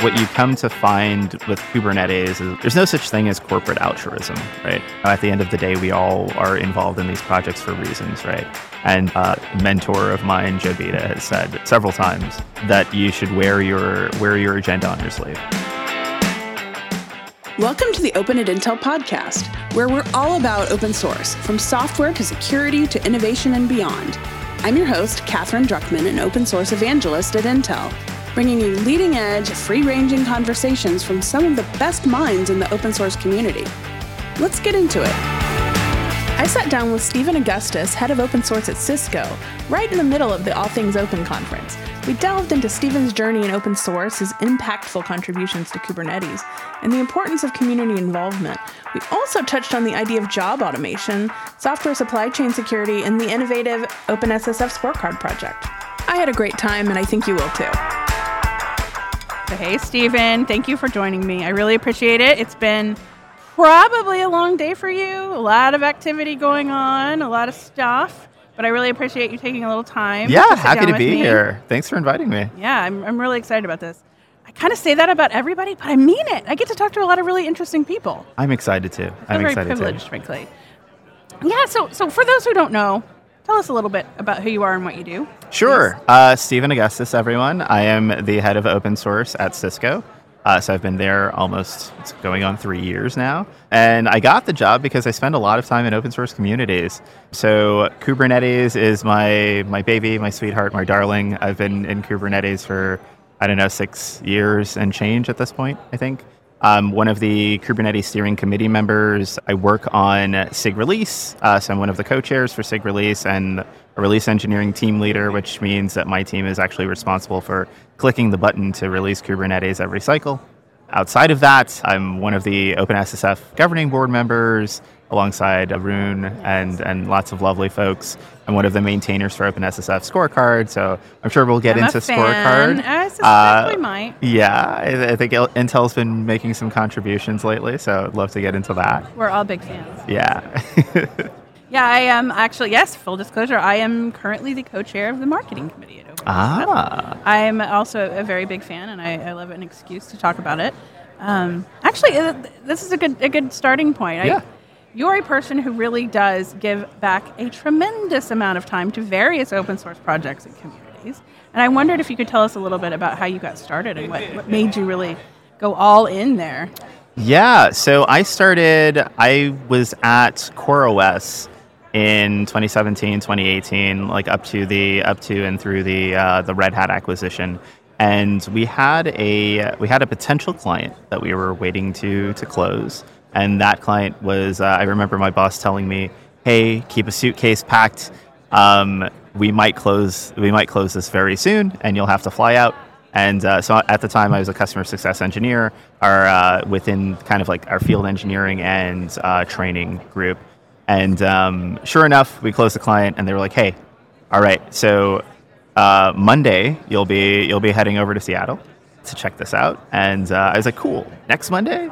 what you come to find with Kubernetes is there's no such thing as corporate altruism, right? At the end of the day, we all are involved in these projects for reasons, right? And uh, a mentor of mine, Joe has said several times that you should wear your wear your agenda on your sleeve. Welcome to the Open at Intel podcast, where we're all about open source, from software to security to innovation and beyond. I'm your host, Katherine Druckman, an open source evangelist at Intel bringing you leading edge, free ranging conversations from some of the best minds in the open source community. Let's get into it. I sat down with Stephen Augustus, head of open source at Cisco, right in the middle of the All Things Open conference. We delved into Stephen's journey in open source, his impactful contributions to Kubernetes, and the importance of community involvement. We also touched on the idea of job automation, software supply chain security, and the innovative OpenSSF scorecard project. I had a great time, and I think you will too. So, hey, Stephen, thank you for joining me. I really appreciate it. It's been probably a long day for you, a lot of activity going on, a lot of stuff, but I really appreciate you taking a little time. Yeah, happy to be me. here. Thanks for inviting me. Yeah, I'm, I'm really excited about this. I kind of say that about everybody, but I mean it. I get to talk to a lot of really interesting people. I'm excited too. I'm very excited privileged, too. frankly. Yeah, so so for those who don't know, Tell us a little bit about who you are and what you do. Sure. Uh, Stephen Augustus, everyone. I am the head of open source at Cisco. Uh, so I've been there almost going on three years now. And I got the job because I spend a lot of time in open source communities. So Kubernetes is my, my baby, my sweetheart, my darling. I've been in Kubernetes for, I don't know, six years and change at this point, I think. I'm one of the Kubernetes steering committee members. I work on SIG release. Uh, so I'm one of the co chairs for SIG release and a release engineering team leader, which means that my team is actually responsible for clicking the button to release Kubernetes every cycle. Outside of that, I'm one of the OpenSSF governing board members alongside Arun and, and lots of lovely folks. I'm one of the maintainers for OpenSSF scorecard, so I'm sure we'll get I'm into scorecard. I suspect uh, we might. Yeah, I, I, think Intel's been making some contributions lately, so I'd love to get into that. We're all big fans. Yeah. yeah, I am actually, yes, full disclosure, I am currently the co chair of the marketing committee. Ah. I'm also a very big fan, and I, I love an excuse to talk about it. Um, actually, uh, this is a good a good starting point. Yeah. I, you're a person who really does give back a tremendous amount of time to various open source projects and communities. And I wondered if you could tell us a little bit about how you got started and what, what made you really go all in there. Yeah, so I started, I was at CoreOS in 2017, 2018, like up to the up to and through the uh, the Red Hat acquisition, and we had a we had a potential client that we were waiting to to close. And that client was, uh, I remember my boss telling me, "Hey, keep a suitcase packed. Um, we might close. We might close this very soon, and you'll have to fly out." And uh, so at the time, I was a customer success engineer, our, uh, within kind of like our field engineering and uh, training group. And um, sure enough, we closed the client, and they were like, "Hey, all right, so uh, Monday you'll be you'll be heading over to Seattle to check this out." And uh, I was like, "Cool, next Monday."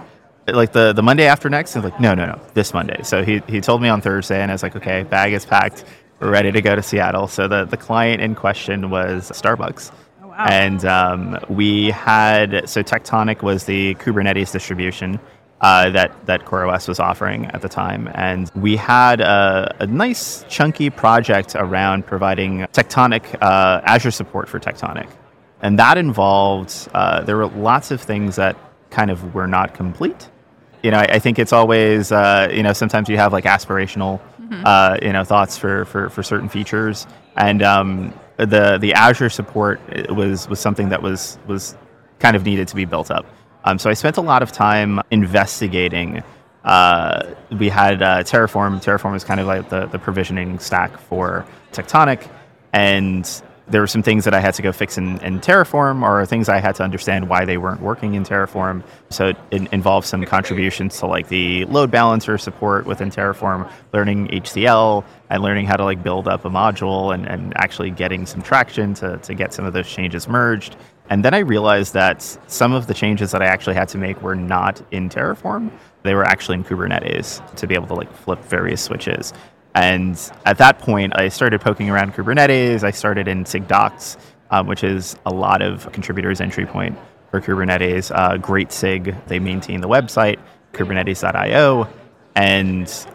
like the, the Monday after next? And like, no, no, no, this Monday. So he, he told me on Thursday, and I was like, okay, bag is packed. We're ready to go to Seattle. So the, the client in question was Starbucks. Oh, wow. And um, we had, so Tectonic was the Kubernetes distribution uh, that, that CoreOS was offering at the time. And we had a, a nice, chunky project around providing Tectonic, uh, Azure support for Tectonic. And that involved, uh, there were lots of things that kind of were not complete you know, I, I think it's always, uh, you know, sometimes you have like aspirational, mm-hmm. uh, you know, thoughts for, for, for certain features, and um, the the Azure support was was something that was was kind of needed to be built up. Um, so I spent a lot of time investigating. Uh, we had uh, Terraform. Terraform is kind of like the, the provisioning stack for Tectonic, and there were some things that I had to go fix in, in, Terraform or things I had to understand why they weren't working in Terraform. So it, it involved some contributions to like the load balancer support within Terraform, learning HCL and learning how to like build up a module and, and actually getting some traction to, to get some of those changes merged. And then I realized that some of the changes that I actually had to make were not in Terraform. They were actually in Kubernetes to be able to like flip various switches. And at that point, I started poking around Kubernetes. I started in SIGDocs, um, which is a lot of contributors' entry point for Kubernetes. Uh, Great SIG, they maintain the website, kubernetes.io. And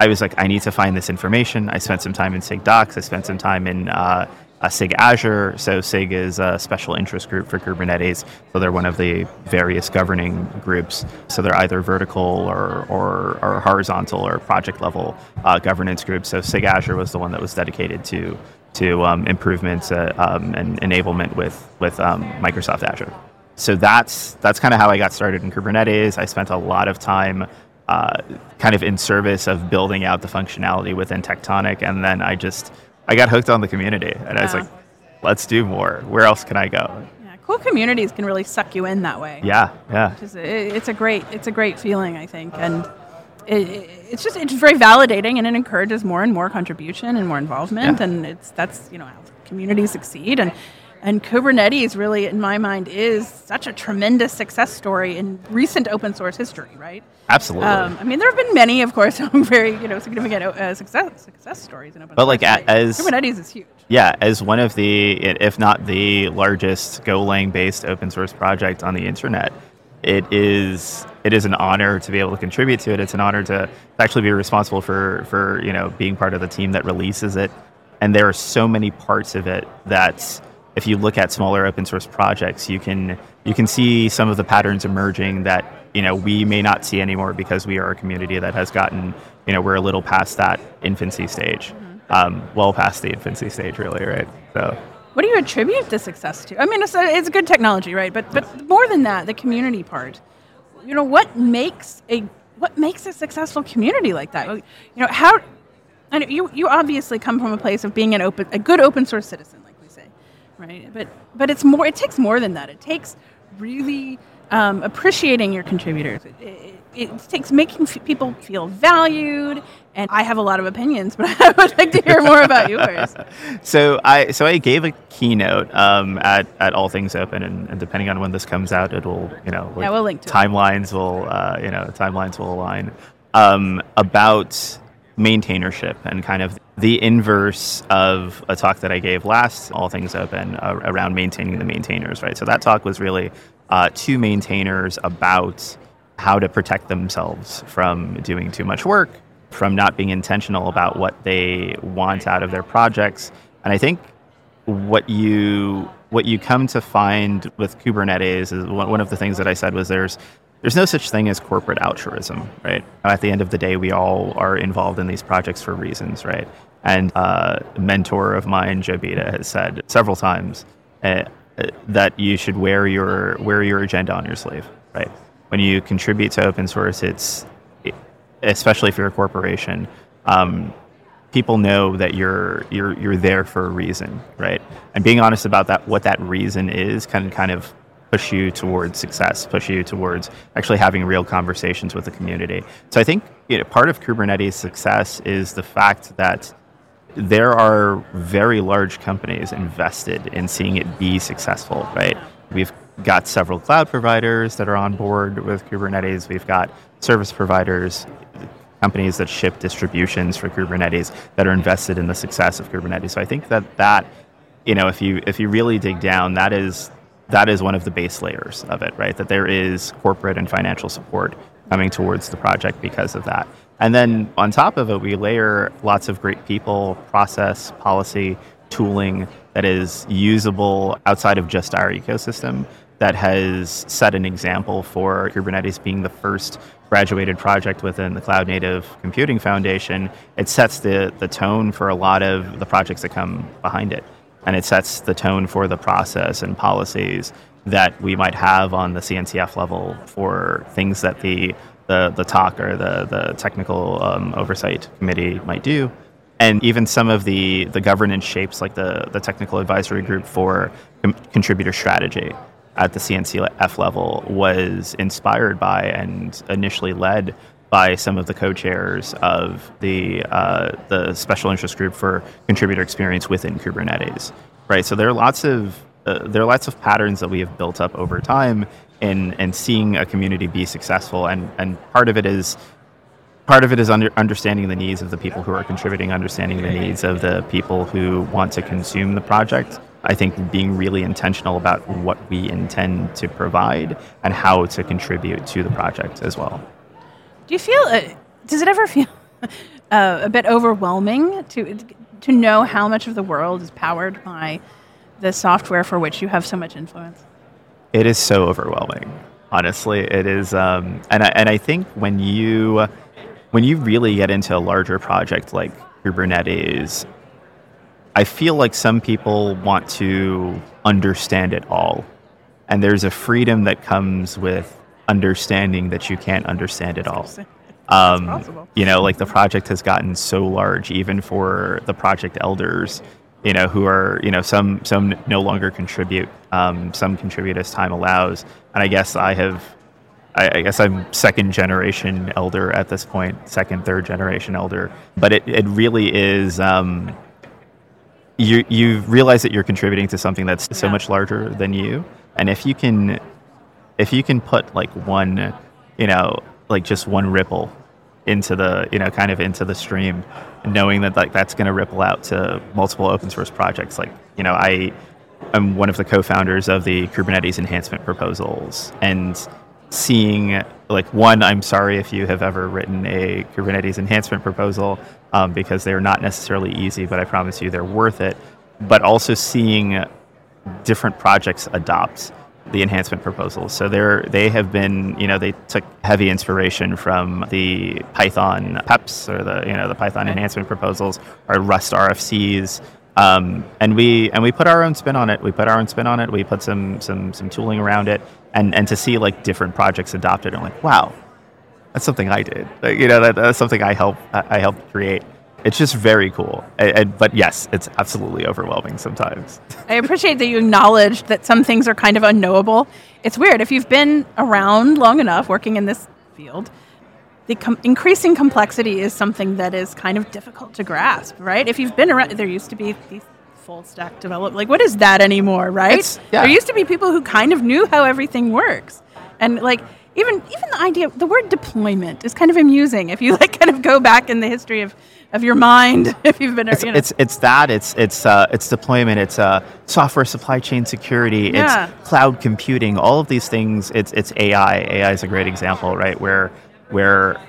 I was like, I need to find this information. I spent some time in SIG Docs. I spent some time in uh, SIG Azure. So SIG is a special interest group for Kubernetes. So they're one of the various governing groups. So they're either vertical or, or, or horizontal or project level uh, governance groups. So SIG Azure was the one that was dedicated to to um, improvements uh, um, and enablement with with um, Microsoft Azure. So that's that's kind of how I got started in Kubernetes. I spent a lot of time uh, kind of in service of building out the functionality within Tectonic, and then I just I got hooked on the community, and I was like, let's do more. Where else can I go? Yeah, cool communities can really suck you in that way. Yeah, yeah. Is, it's a great it's a great feeling, I think, and. It, it's just it's very validating and it encourages more and more contribution and more involvement Yeah. and it's that's you know how communities succeed and and Kubernetes really in my mind is such a tremendous success story in recent open source history right Absolutely. um, I mean there have been many of course very you know significant uh, success success stories in open source. But, source like, a- as- Kubernetes is huge yeah, as one of the, if not the largest Golang based open source project on the internet, it is it is an honor to be able to contribute to it. It's an honor to actually be responsible for for you know being part of the team that releases it. And there are so many parts of it that if you look at smaller open source projects, you can you can see some of the patterns emerging that you know we may not see anymore because we are a community that has gotten you know we're a little past that infancy stage, um, well past the infancy stage, really, right? So. What do you attribute the success to? I mean, it's, a, it's a good technology, right? But but more than that, the community part. You know, what makes a what makes a successful community like that? You know, how? And you you obviously come from a place of being an open a good open source citizen, like we say, right? But but it's more. It takes more than that. It takes really um, appreciating your contributors. It, it, it takes making f- people feel valued. And I have a lot of opinions, but I would like to hear more about yours. So I so I gave a keynote um, at, at All Things Open, and, and depending on when this comes out, it'll you know Yeah, we'll link timelines will uh, you know timelines will align um, about maintainership and kind of the inverse of a talk that I gave last All Things Open uh, around maintaining the maintainers, right? So that talk was really uh, to maintainers about how to protect themselves from doing too much work, from not being intentional about what they want out of their projects. And I think what you what you come to find with Kubernetes is one, one of the things that I said was there's there's no such thing as corporate altruism, right? At the end of the day, we all are involved in these projects for reasons, right? And uh, a mentor of mine, Joe has said several times uh, uh, that you should wear your wear your agenda on your sleeve, right? When you contribute to open source, it's especially if you're a corporation, um, people know that you're you're you're there for a reason, right? And being honest about that, what that reason is, can kind of push you towards success, push you towards actually having real conversations with the community. So I think you know, part of Kubernetes' success is the fact that there are very large companies invested in seeing it be successful, right? We've got several cloud providers that are on board with Kubernetes. We've got service providers, companies that ship distributions for Kubernetes that are invested in the success of Kubernetes. So I think that that, you know, if you if you really dig down, that is that is one of the base layers of it, right? That there is corporate and financial support coming towards the project because of that. And then on top of it, we layer lots of great people, process, policy, tooling that is usable outside of just our ecosystem that has set an example for Kubernetes being the first graduated project within the Cloud Native Computing Foundation. It sets the, the tone for a lot of the projects that come behind it. And it sets the tone for the process and policies that we might have on the CNCF level for things that the the, the TOC or the, the technical um, oversight committee might do. And even some of the, the governance shapes, like the, the technical advisory group for com- contributor strategy at the CNCF level, was inspired by and initially led by some of the co-chairs of the uh, the special interest group for contributor experience within Kubernetes. Right. So there are lots of uh, there are lots of patterns that we have built up over time in in seeing a community be successful, and and part of it is part of it is under, understanding the needs of the people who are contributing, understanding the needs of the people who want to consume the project, I think being really intentional about what we intend to provide and how to contribute to the project as well. Do you feel? Uh, does it ever feel uh, a bit overwhelming to to know how much of the world is powered by the software for which you have so much influence? It is so overwhelming. Honestly, it is, um, and I, and I think when you when you really get into a larger project like Kubernetes, I feel like some people want to understand it all, and there's a freedom that comes with understanding that you can't understand it all. Um, you know, like the project has gotten so large, even for the project elders, you know, who are, you know, some some no longer contribute, um, some contribute as time allows, and I guess I have, I, I, guess I'm second generation elder at this point, second, third generation elder, but it it really is. Um, you you realize that you're contributing to something that's so much larger than you, and if you can, if you can put like one, you know, like just one ripple into the you know kind of into the stream knowing that like that's going to ripple out to multiple open source projects like you know i am one of the co-founders of the kubernetes enhancement proposals and seeing like one i'm sorry if you have ever written a kubernetes enhancement proposal um, because they're not necessarily easy but i promise you they're worth it but also seeing different projects adopt the enhancement proposals. So they're they have been you know they took heavy inspiration from the Python PEPs or the you know the Python enhancement proposals or Rust RFCs. Um, and we and we put our own spin on it. We put our own spin on it. We put some some some tooling around it, and and to see like different projects adopted, I'm like, wow, that's something I did. Like, you know, that, that's something I helped I helped create it's just very cool. But yes, it's absolutely overwhelming sometimes. I appreciate that you acknowledged that some things are kind of unknowable. It's weird if you've been around long enough working in this field. The com- increasing complexity is something that is kind of difficult to grasp, right? If you've been around, there used to be these full stack develop. Like, what is that anymore, right? Yeah. There used to be people who kind of knew how everything works, and like even even the idea, the word deployment is kind of amusing if you like kind of go back in the history of of your mind if you've been it's, you know. it's, it's that it's it's uh, it's deployment it's uh, software supply chain security yeah. it's cloud computing all of these things it's it's AI AI is a great example right where where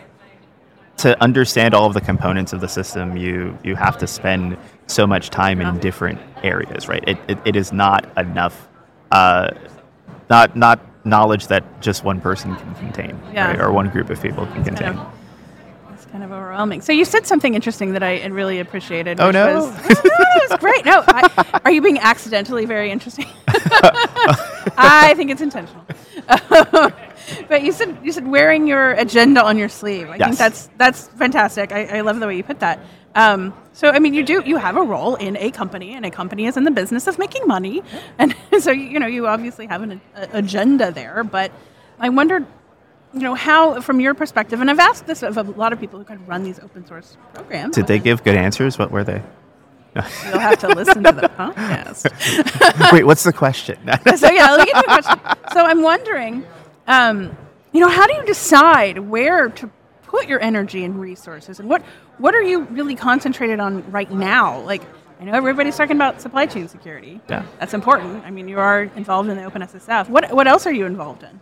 to understand all of the components of the system you you have to spend so much time in different areas right it, it, it is not enough uh, not not knowledge that just one person can contain yeah. right? or one group of people can contain kind of overwhelming. So you said something interesting that I really appreciated. Oh no, was, oh, it was great. No, I, are you being accidentally very interesting? I think it's intentional. but you said you said wearing your agenda on your sleeve. I yes. think that's that's fantastic. I, I love the way you put that. Um, so I mean, you do you have a role in a company, and a company is in the business of making money, and so you know you obviously have an a, agenda there. But I wondered you know, how, from your perspective, and I've asked this of a lot of people who kind of run these open source programs. Did they give good answers? What were they? You'll have to listen to the podcast. Wait, what's the question? so yeah, let me get to the question. So I'm wondering, um, you know, how do you decide where to put your energy and resources, and what what are you really concentrated on right now? Like, I know everybody's talking about supply chain security. Yeah, that's important. I mean, you are involved in the OpenSSF. What what else are you involved in?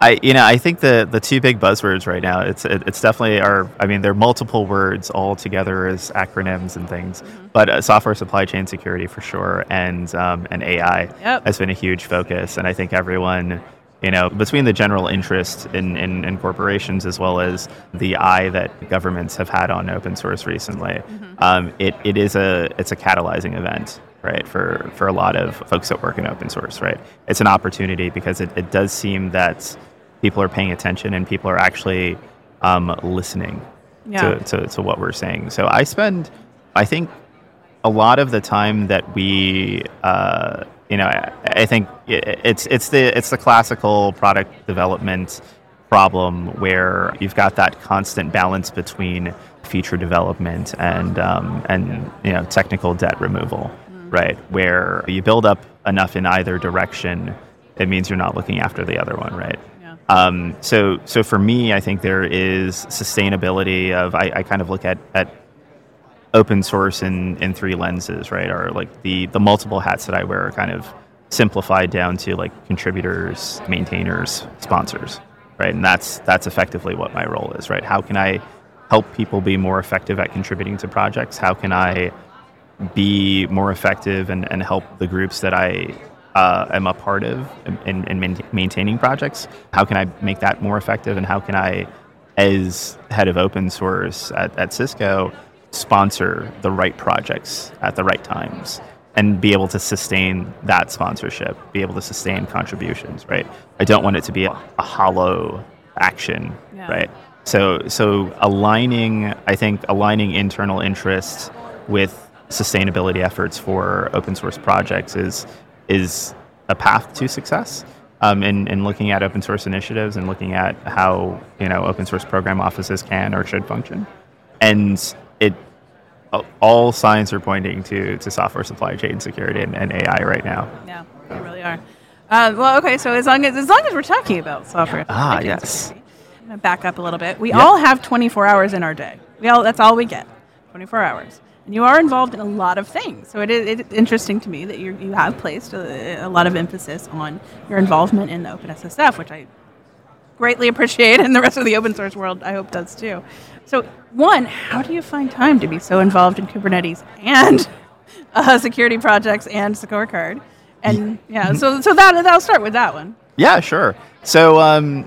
I you know I think the the two big buzzwords right now it's it, it's definitely are I mean they're multiple words all together as acronyms and things mm-hmm. but uh, software supply chain security for sure and um, and AI yep. has been a huge focus and I think everyone you know between the general interest in, in, in, corporations as well as the eye that governments have had on open source recently mm-hmm. um, it, it is a it's a catalyzing event right for for a lot of folks that work in open source right it's an opportunity because it, it does seem that people are paying attention and people are actually um, listening yeah. to, to, to what we're saying. So I spend, I think, a lot of the time that we, uh, you know, I, I, think it's it's the it's the classical product development problem where you've got that constant balance between feature development and um, and you know technical debt removal, mm. right? Where you build up enough in either direction, it means you're not looking after the other one, right? Um, so, so for me, I think there is sustainability of I, I kind of look at, at open source in, in three lenses, right? Or like the, the multiple hats that I wear are kind of simplified down to like contributors, maintainers, sponsors, right? And that's that's effectively what my role is, right? How can I help people be more effective at contributing to projects? How can I be more effective and, and help the groups that I uh, am a part of in, in, maintaining projects? How can I make that more effective? And how can I, as head of open source at, at Cisco, sponsor the right projects at the right times? and be able to sustain that sponsorship, be able to sustain contributions, right? I don't want it to be a, a hollow action, yeah. right? So, so aligning, I think, aligning internal interests with sustainability efforts for open source projects is is a path to success. Um, in, in looking at open source initiatives and looking at how you know open source program offices can or should function, and it all signs are pointing to, to software supply chain security and, and AI right now. Yeah, they really are. Uh, well, okay, so as long as as long as we're talking about software, ah, yes. Security, I'm gonna back up a little bit. We yep. all have 24 hours in our day. We all that's all we get, 24 hours. And you are involved in a lot of things, so it is it's interesting to me that you you have placed a, a lot of emphasis on your involvement in the OpenSSF, which I greatly appreciate, and the rest of the open source world I hope does too. So, one, how do you find time to be so involved in Kubernetes and uh, security projects and scorecard? And yeah, so so that I'll start with that one. Yeah, sure. So, um,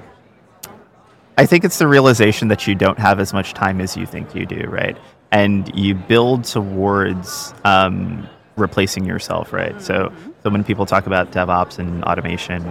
I think it's the realization that you don't have as much time as you think you do, right? And you build towards um, replacing yourself, right? Mm-hmm. So, so when people talk about DevOps and automation,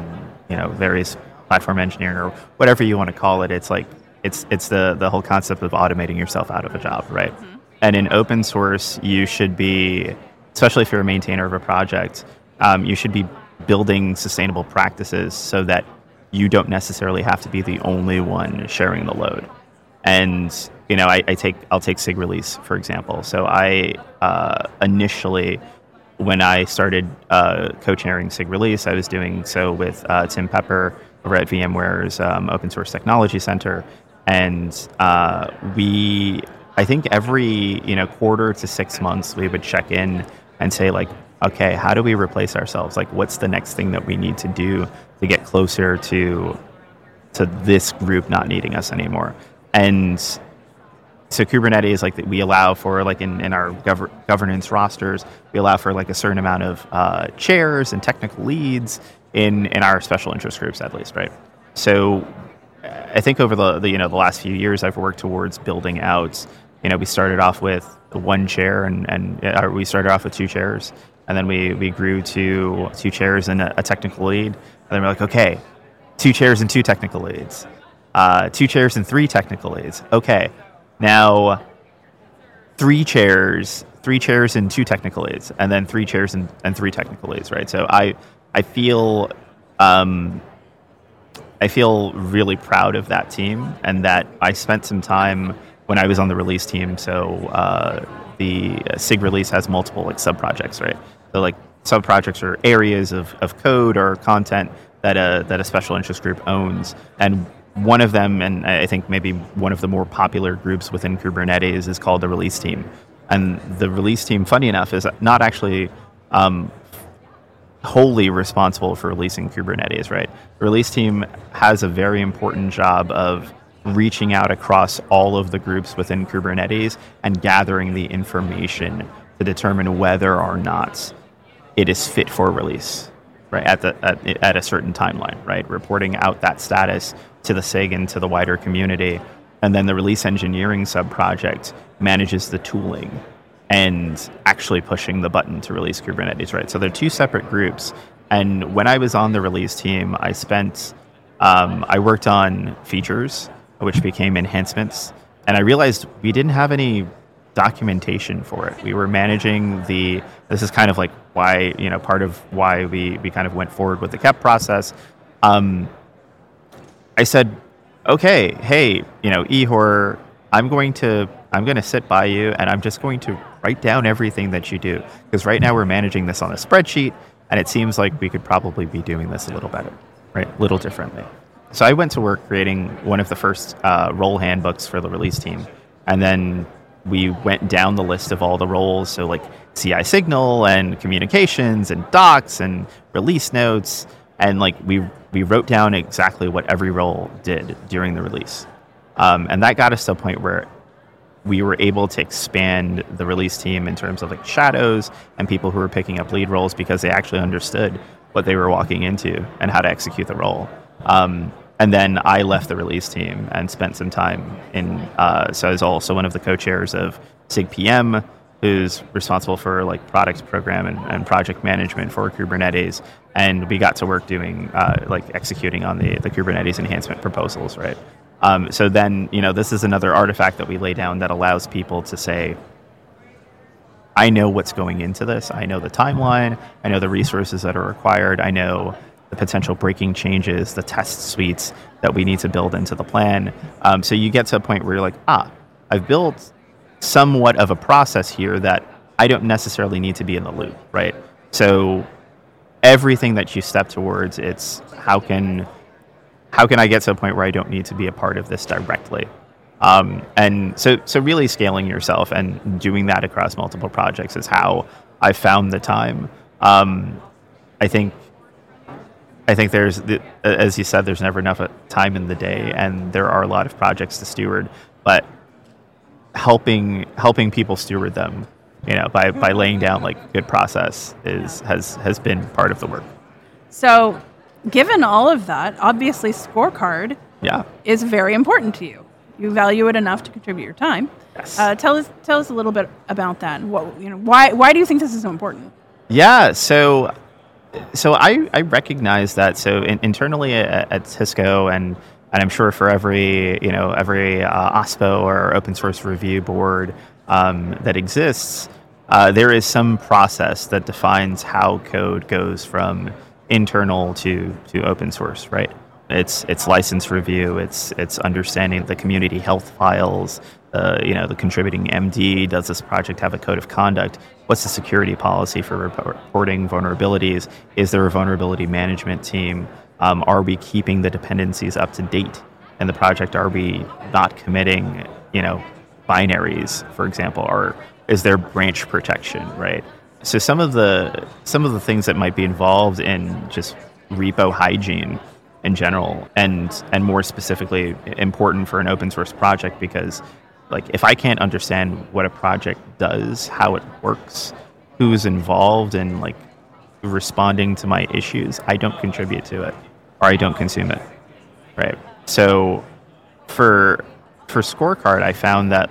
you know, various platform engineering or whatever you want to call it, it's like it's it's the the whole concept of automating yourself out of a job, right? Mm-hmm. And in open source, you should be, especially if you're a maintainer of a project, um, you should be building sustainable practices so that you don't necessarily have to be the only one sharing the load. And you know, I, I take I'll take SIG release for example. So I uh, initially, when I started uh, co-chairing SIG release, I was doing so with uh, Tim Pepper over at VMware's um, Open Source Technology Center, and uh, we i think every you know quarter to six months we would check in and say like okay how do we replace ourselves? Like what's the next thing that we need to do to get closer to to this group not needing us anymore? And so kubernetes like we allow for like in, in our gov- governance rosters we allow for like a certain amount of uh, chairs and technical leads in in our special interest groups at least right so I think over the, the, you know the last few years, I've worked towards building out. You know, we started off with one chair, and and uh, we started off with two chairs, and then we we grew to two chairs and a, a technical lead, and then we're like, okay, two chairs and two technical leads, uh, two chairs and three technical leads. Okay, now three chairs, three chairs and two technical aids, and then three chairs and, and three technical aids, Right. So I I feel. Um, I feel really proud of that team and that I spent some time when I was on the release team. So uh, the SIG release has multiple like sub projects, right? So like sub projects are areas of, of code or content that a that a special interest group owns, and one of them, and I think maybe one of the more popular groups within Kubernetes, is called the release team. And the release team, funny enough, is not actually um, wholly responsible for releasing Kubernetes, right? The release team has a very important job of reaching out across all of the groups within Kubernetes and gathering the information to determine whether or not it is fit for release, right? At the at, at a certain timeline, right? Reporting out that status to the SIG to the wider community, and then the release engineering sub project manages the tooling and actually pushing the button to release Kubernetes, right? So they're two separate groups. And when I was on the release team, I spent, um, I worked on features, which became enhancements. And I realized we didn't have any documentation for it. We were managing the, this is kind of like why, you know, part of why we, we kind of went forward with the KEP process. Um, I said, okay, hey, you know, Ihor, I'm going to I'm going to sit by you and I'm just going to write down everything that you do. Because right now we're managing this on a spreadsheet, and it seems like we could probably be doing this a little better, right? A little differently. So I went to work creating one of the first uh, role handbooks for the release team. And then we went down the list of all the roles. So like CI signal and communications and docs and release notes. And like we, we wrote down exactly what every role did during the release. Um, and that got us to a point where we were able to expand the release team in terms of like shadows and people who were picking up lead roles because they actually understood what they were walking into and how to execute the role. Um, and then I left the release team and spent some time in. Uh, so I was also one of the co-chairs of SIG-PM, who's responsible for like product program and, and project management for Kubernetes. And we got to work doing uh, like executing on the the Kubernetes enhancement proposals, right? Um, so then, you know, this is another artifact that we lay down that allows people to say, I know what's going into this. I know the timeline. I know the resources that are required. I know the potential breaking changes, the test suites that we need to build into the plan. Um, so you get to a point where you're like, ah, I've built somewhat of a process here that I don't necessarily need to be in the loop, right? So everything that you step towards, it's how can how can I get to a point where I don't need to be a part of this directly? Um, and so, so really scaling yourself and doing that across multiple projects is how I found the time. Um, I think, I think there's, the, as you said, there's never enough time in the day, and there are a lot of projects to steward. But helping helping people steward them, you know, by, by laying down like good process is has has been part of the work. So given all of that, obviously scorecard yeah. is very important to you. You value it enough to contribute your time. Yes. Uh, tell us tell us a little bit about that. What you know? Why why do you think this is so important? Yeah. So so I, I recognize that. So in, internally at, at, Cisco and and I'm sure for every you know every uh, OSPO or open source review board um, that exists, uh, there is some process that defines how code goes from internal to to open source, right? It's it's license review. It's it's understanding the community health files. Uh, you know, the contributing MD. Does this project have a code of conduct? What's the security policy for reporting vulnerabilities? Is there a vulnerability management team? Um, are we keeping the dependencies up to date in the project? Are we not committing, you know, binaries, for example? Or is there branch protection, right? So some of the some of the things that might be involved in just repo hygiene in general, and and more specifically important for an open source project because like if I can't understand what a project does, how it works, who's involved and like responding to my issues, I don't contribute to it or I don't consume it. Right. So for for scorecard I found that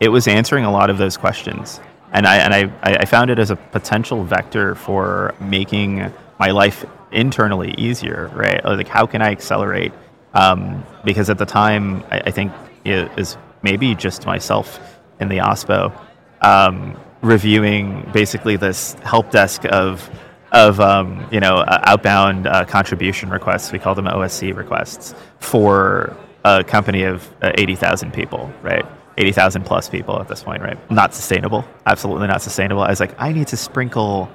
it was answering a lot of those questions and I and I, I found it as a potential vector for making my life internally easier, right? Like how can I accelerate? Um, because at the time, I, I, think it is maybe just myself in the OSPO um, reviewing basically this help desk of of um, you know uh, outbound uh, contribution requests. We call them OSC requests for a company of uh, eighty thousand people, right? 80,000 plus people at this point, right? Not sustainable. Absolutely not sustainable. I was like, I need to sprinkle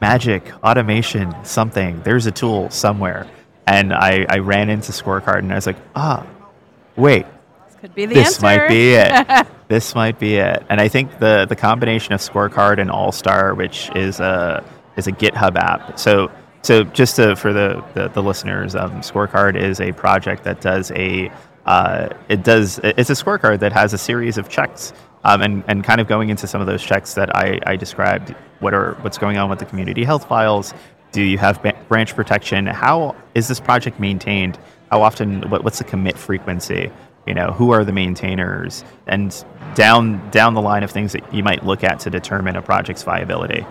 magic, automation, something. There's a tool somewhere. And I, I ran into Scorecard and I was like, ah, wait. This could be the this answer. might be it. this might be it. And I think the, the combination of Scorecard and Allstar, which is a, is a GitHub app. So, so just to, for the, the, the listeners, um, Scorecard is a project that does a uh, it does it's a scorecard that has a series of checks um, and, and kind of going into some of those checks that I, I described what are what's going on with the community health files? Do you have branch protection? How is this project maintained? How often what, what's the commit frequency? You know who are the maintainers? And down down the line of things that you might look at to determine a project's viability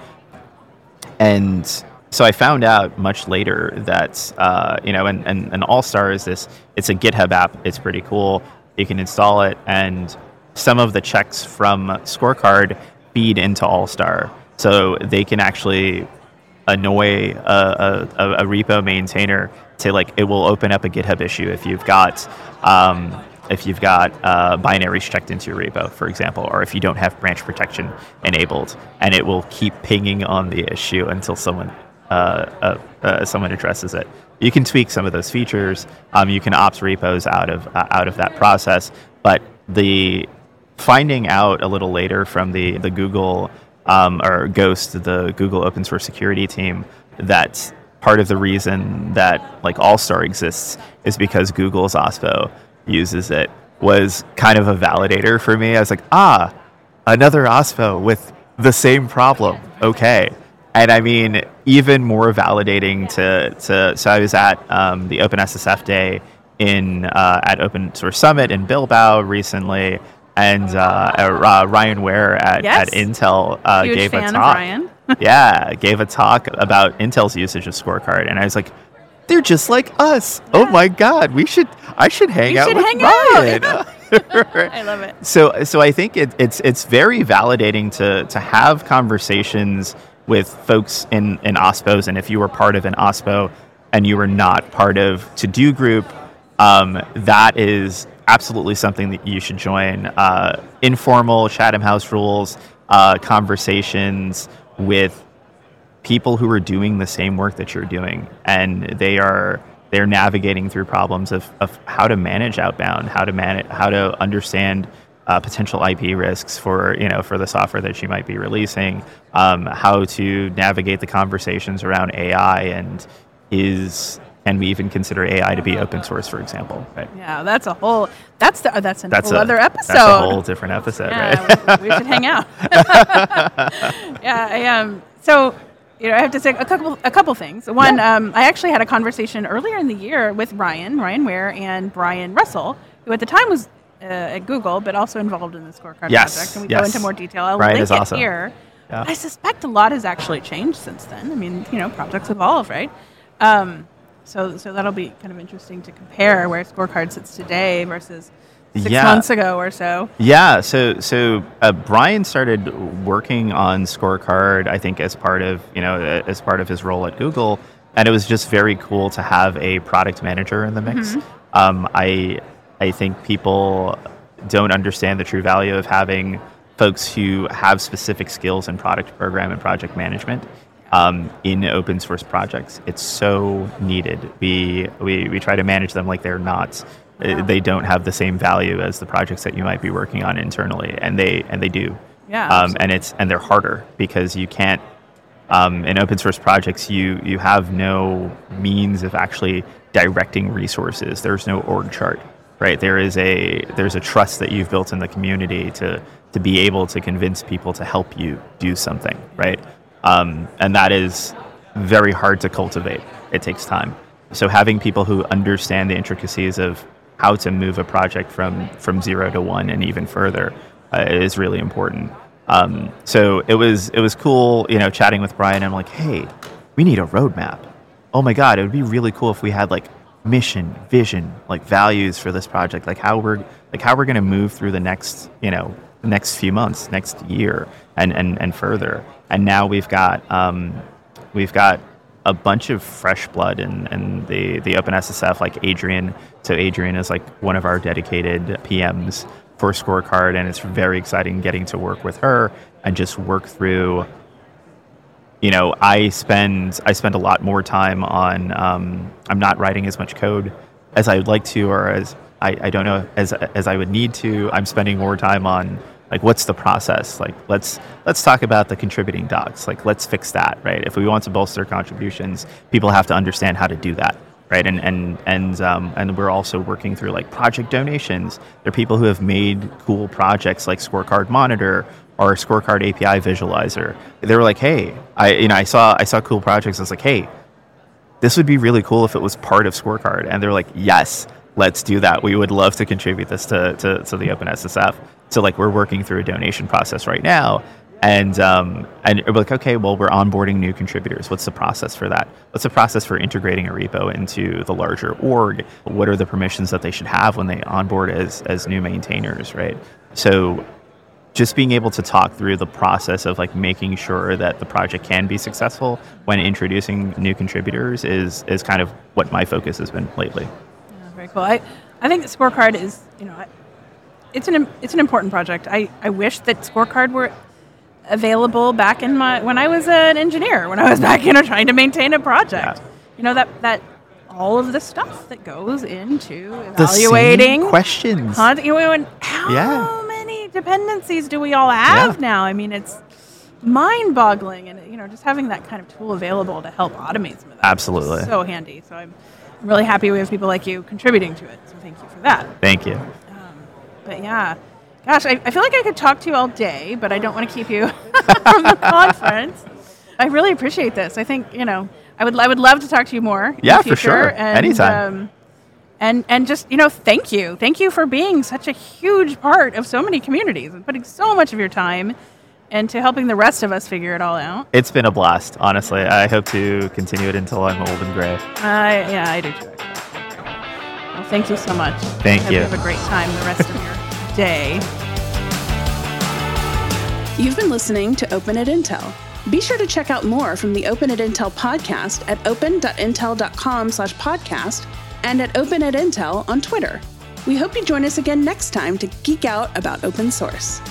and so I found out much later that uh, you know, and, and, and Allstar is this. It's a GitHub app. It's pretty cool. You can install it, and some of the checks from Scorecard feed into Allstar, so they can actually annoy a, a, a repo maintainer to like it will open up a GitHub issue if you've got um, if you've got uh, binaries checked into your repo, for example, or if you don't have branch protection enabled, and it will keep pinging on the issue until someone uh, uh, uh, someone addresses it. You can tweak some of those features. Um, you can opt repos out of uh, out of that process, but the finding out a little later from the the Google um, or GOSST, the Google open source security team, that part of the reason that like Allstar exists is because Google's OSPO uses it was kind of a validator for me. I was like, ah, another OSPO with the same problem. Okay. And I mean, even more validating to, to so I was at um, the OpenSSF day in uh, at Open Source Summit in Bilbao recently, and uh, uh, Ryan Ware at, Yes. at Intel uh, Huge gave fan a of talk. Ryan. yeah, gave a talk about Intel's usage of Scorecard, and I was like, they're just like us. Oh my god, we should I should hang We out should with hang out. Ryan. I love it. so so I think it, it's it's very validating to to have conversations with folks in in OSPOs, and if you were part of an OSPO and you were not part of TODO Group, um, that is absolutely something that you should join. Uh, informal Chatham House rules uh, conversations with people who are doing the same work that you're doing and they are they're navigating through problems of, of how to manage outbound how to manage how to understand uh, potential IP risks for you know for the software that you might be releasing um, how to navigate the conversations around AI and is can we even consider AI to be open source for example right Yeah, that's a whole. That's the. That's that's whole a, other episode. that's a whole different episode right we, we should hang out. yeah, I um. So, you know, I have to say a couple a couple things. One, um, I actually had a conversation earlier in the year with Ryan Ryan Ware and Brian Russell, who at the time was uh, at Google, but also involved in the scorecard Yes, project. And we go yes. into more detail. I'll Brian link is it awesome. here. Yeah. I suspect a lot has actually changed since then. I mean, you know, projects evolve, right? Um, so, so that'll be kind of interesting to compare where scorecard sits today versus six Yeah. months ago or so. Yeah, so so uh, Brian started working on Scorecard, I think, as part of you know as part of his role at Google, and it was just very cool to have a product manager in the mix. Um, I I think people don't understand the true value of having folks who have specific skills in product program and project management um, in open source projects. It's so needed. We, we, we try to manage them like they're not. Uh, They don't have the same value as the projects that you might be working on internally, and they and they do. Yeah, Um, and it's and they're harder because you can't. Um, in open source projects, you you have no means of actually directing resources. There's no org chart, right? There is a there's a trust that you've built in the community to to be able to convince people to help you do something, right? Um, and that is very hard to cultivate. It takes time. So having people who understand the intricacies of how to move a project from from zero to one and even further uh, is really important. Um, so it was it was cool, you know, chatting with Brian. I'm like, hey, we need a roadmap. Oh my god, it would be really cool if we had like mission, vision, like values for this project, like how we're like how we're going to move through the next, you know, next few months, next year, and and and further. And now we've got um, we've got a bunch of fresh blood in, in the, the OpenSSF, like Adrian. So Adrian is like one of our dedicated PMs for Scorecard, and it's very exciting getting to work with her and just work through. You know, I spend I spend a lot more time on. Um, I'm not writing as much code as I would like to, or as I, I don't know as as I would need to. I'm spending more time on like what's the process? Like let's let's talk about the contributing docs. Like let's fix that right? If we want to bolster contributions people have to understand how to do that right? And and and um, and we're also working through like project donations. There are people who have made cool projects like scorecard monitor or scorecard api visualizer. They were like hey i you know i saw i saw cool projects. I was like hey this would be really cool if it was part of scorecard. And they're like yes let's do that. We would love to contribute this to, to, to the openssf so like we're working through a donation process right now and um, and we're like okay well we're onboarding new contributors what's the process for that what's the process for integrating a repo into the larger org what are the permissions that they should have when they onboard as as new maintainers right so just being able to talk through the process of like making sure that the project can be successful when introducing new contributors is is kind of what my focus has been lately. Yeah, very cool. I, I think the scorecard is, you know, it's an it's an important project. I, I wish that scorecard were available back in my when I was an engineer, when I was back, you know, trying to maintain a project. Yeah. You know that that all of the stuff that goes into evaluating questions. Con- you know, and how Yeah. many dependencies do we all have Yeah. now? I mean, it's mind-boggling, and you know, just having that kind of tool available to help automate some of that. Absolutely. so handy. So I'm really happy we have people like you contributing to it. So thank you for that. Thank you. But yeah, gosh, I, I feel like I could talk to you all day, but I don't want to keep you from the conference. I really appreciate this. I think you know, I would I would love to talk to you more. Yeah, the for sure. And, Anytime. Um, and and just you know, thank you, thank you for being such a huge part of so many communities and putting so much of your time into helping the rest of us figure it all out. It's been a blast, honestly. I hope to continue it until I'm old and gray. I yeah, I do too. Actually. Well, thank you so much. Thank Hope you. have a great time the rest of your day. You've been listening to Open at Intel. Be sure to check out more from the Open at Intel podcast at open.intel.com slash podcast and at Open at Intel on Twitter. We hope you join us again next time to geek out about open source.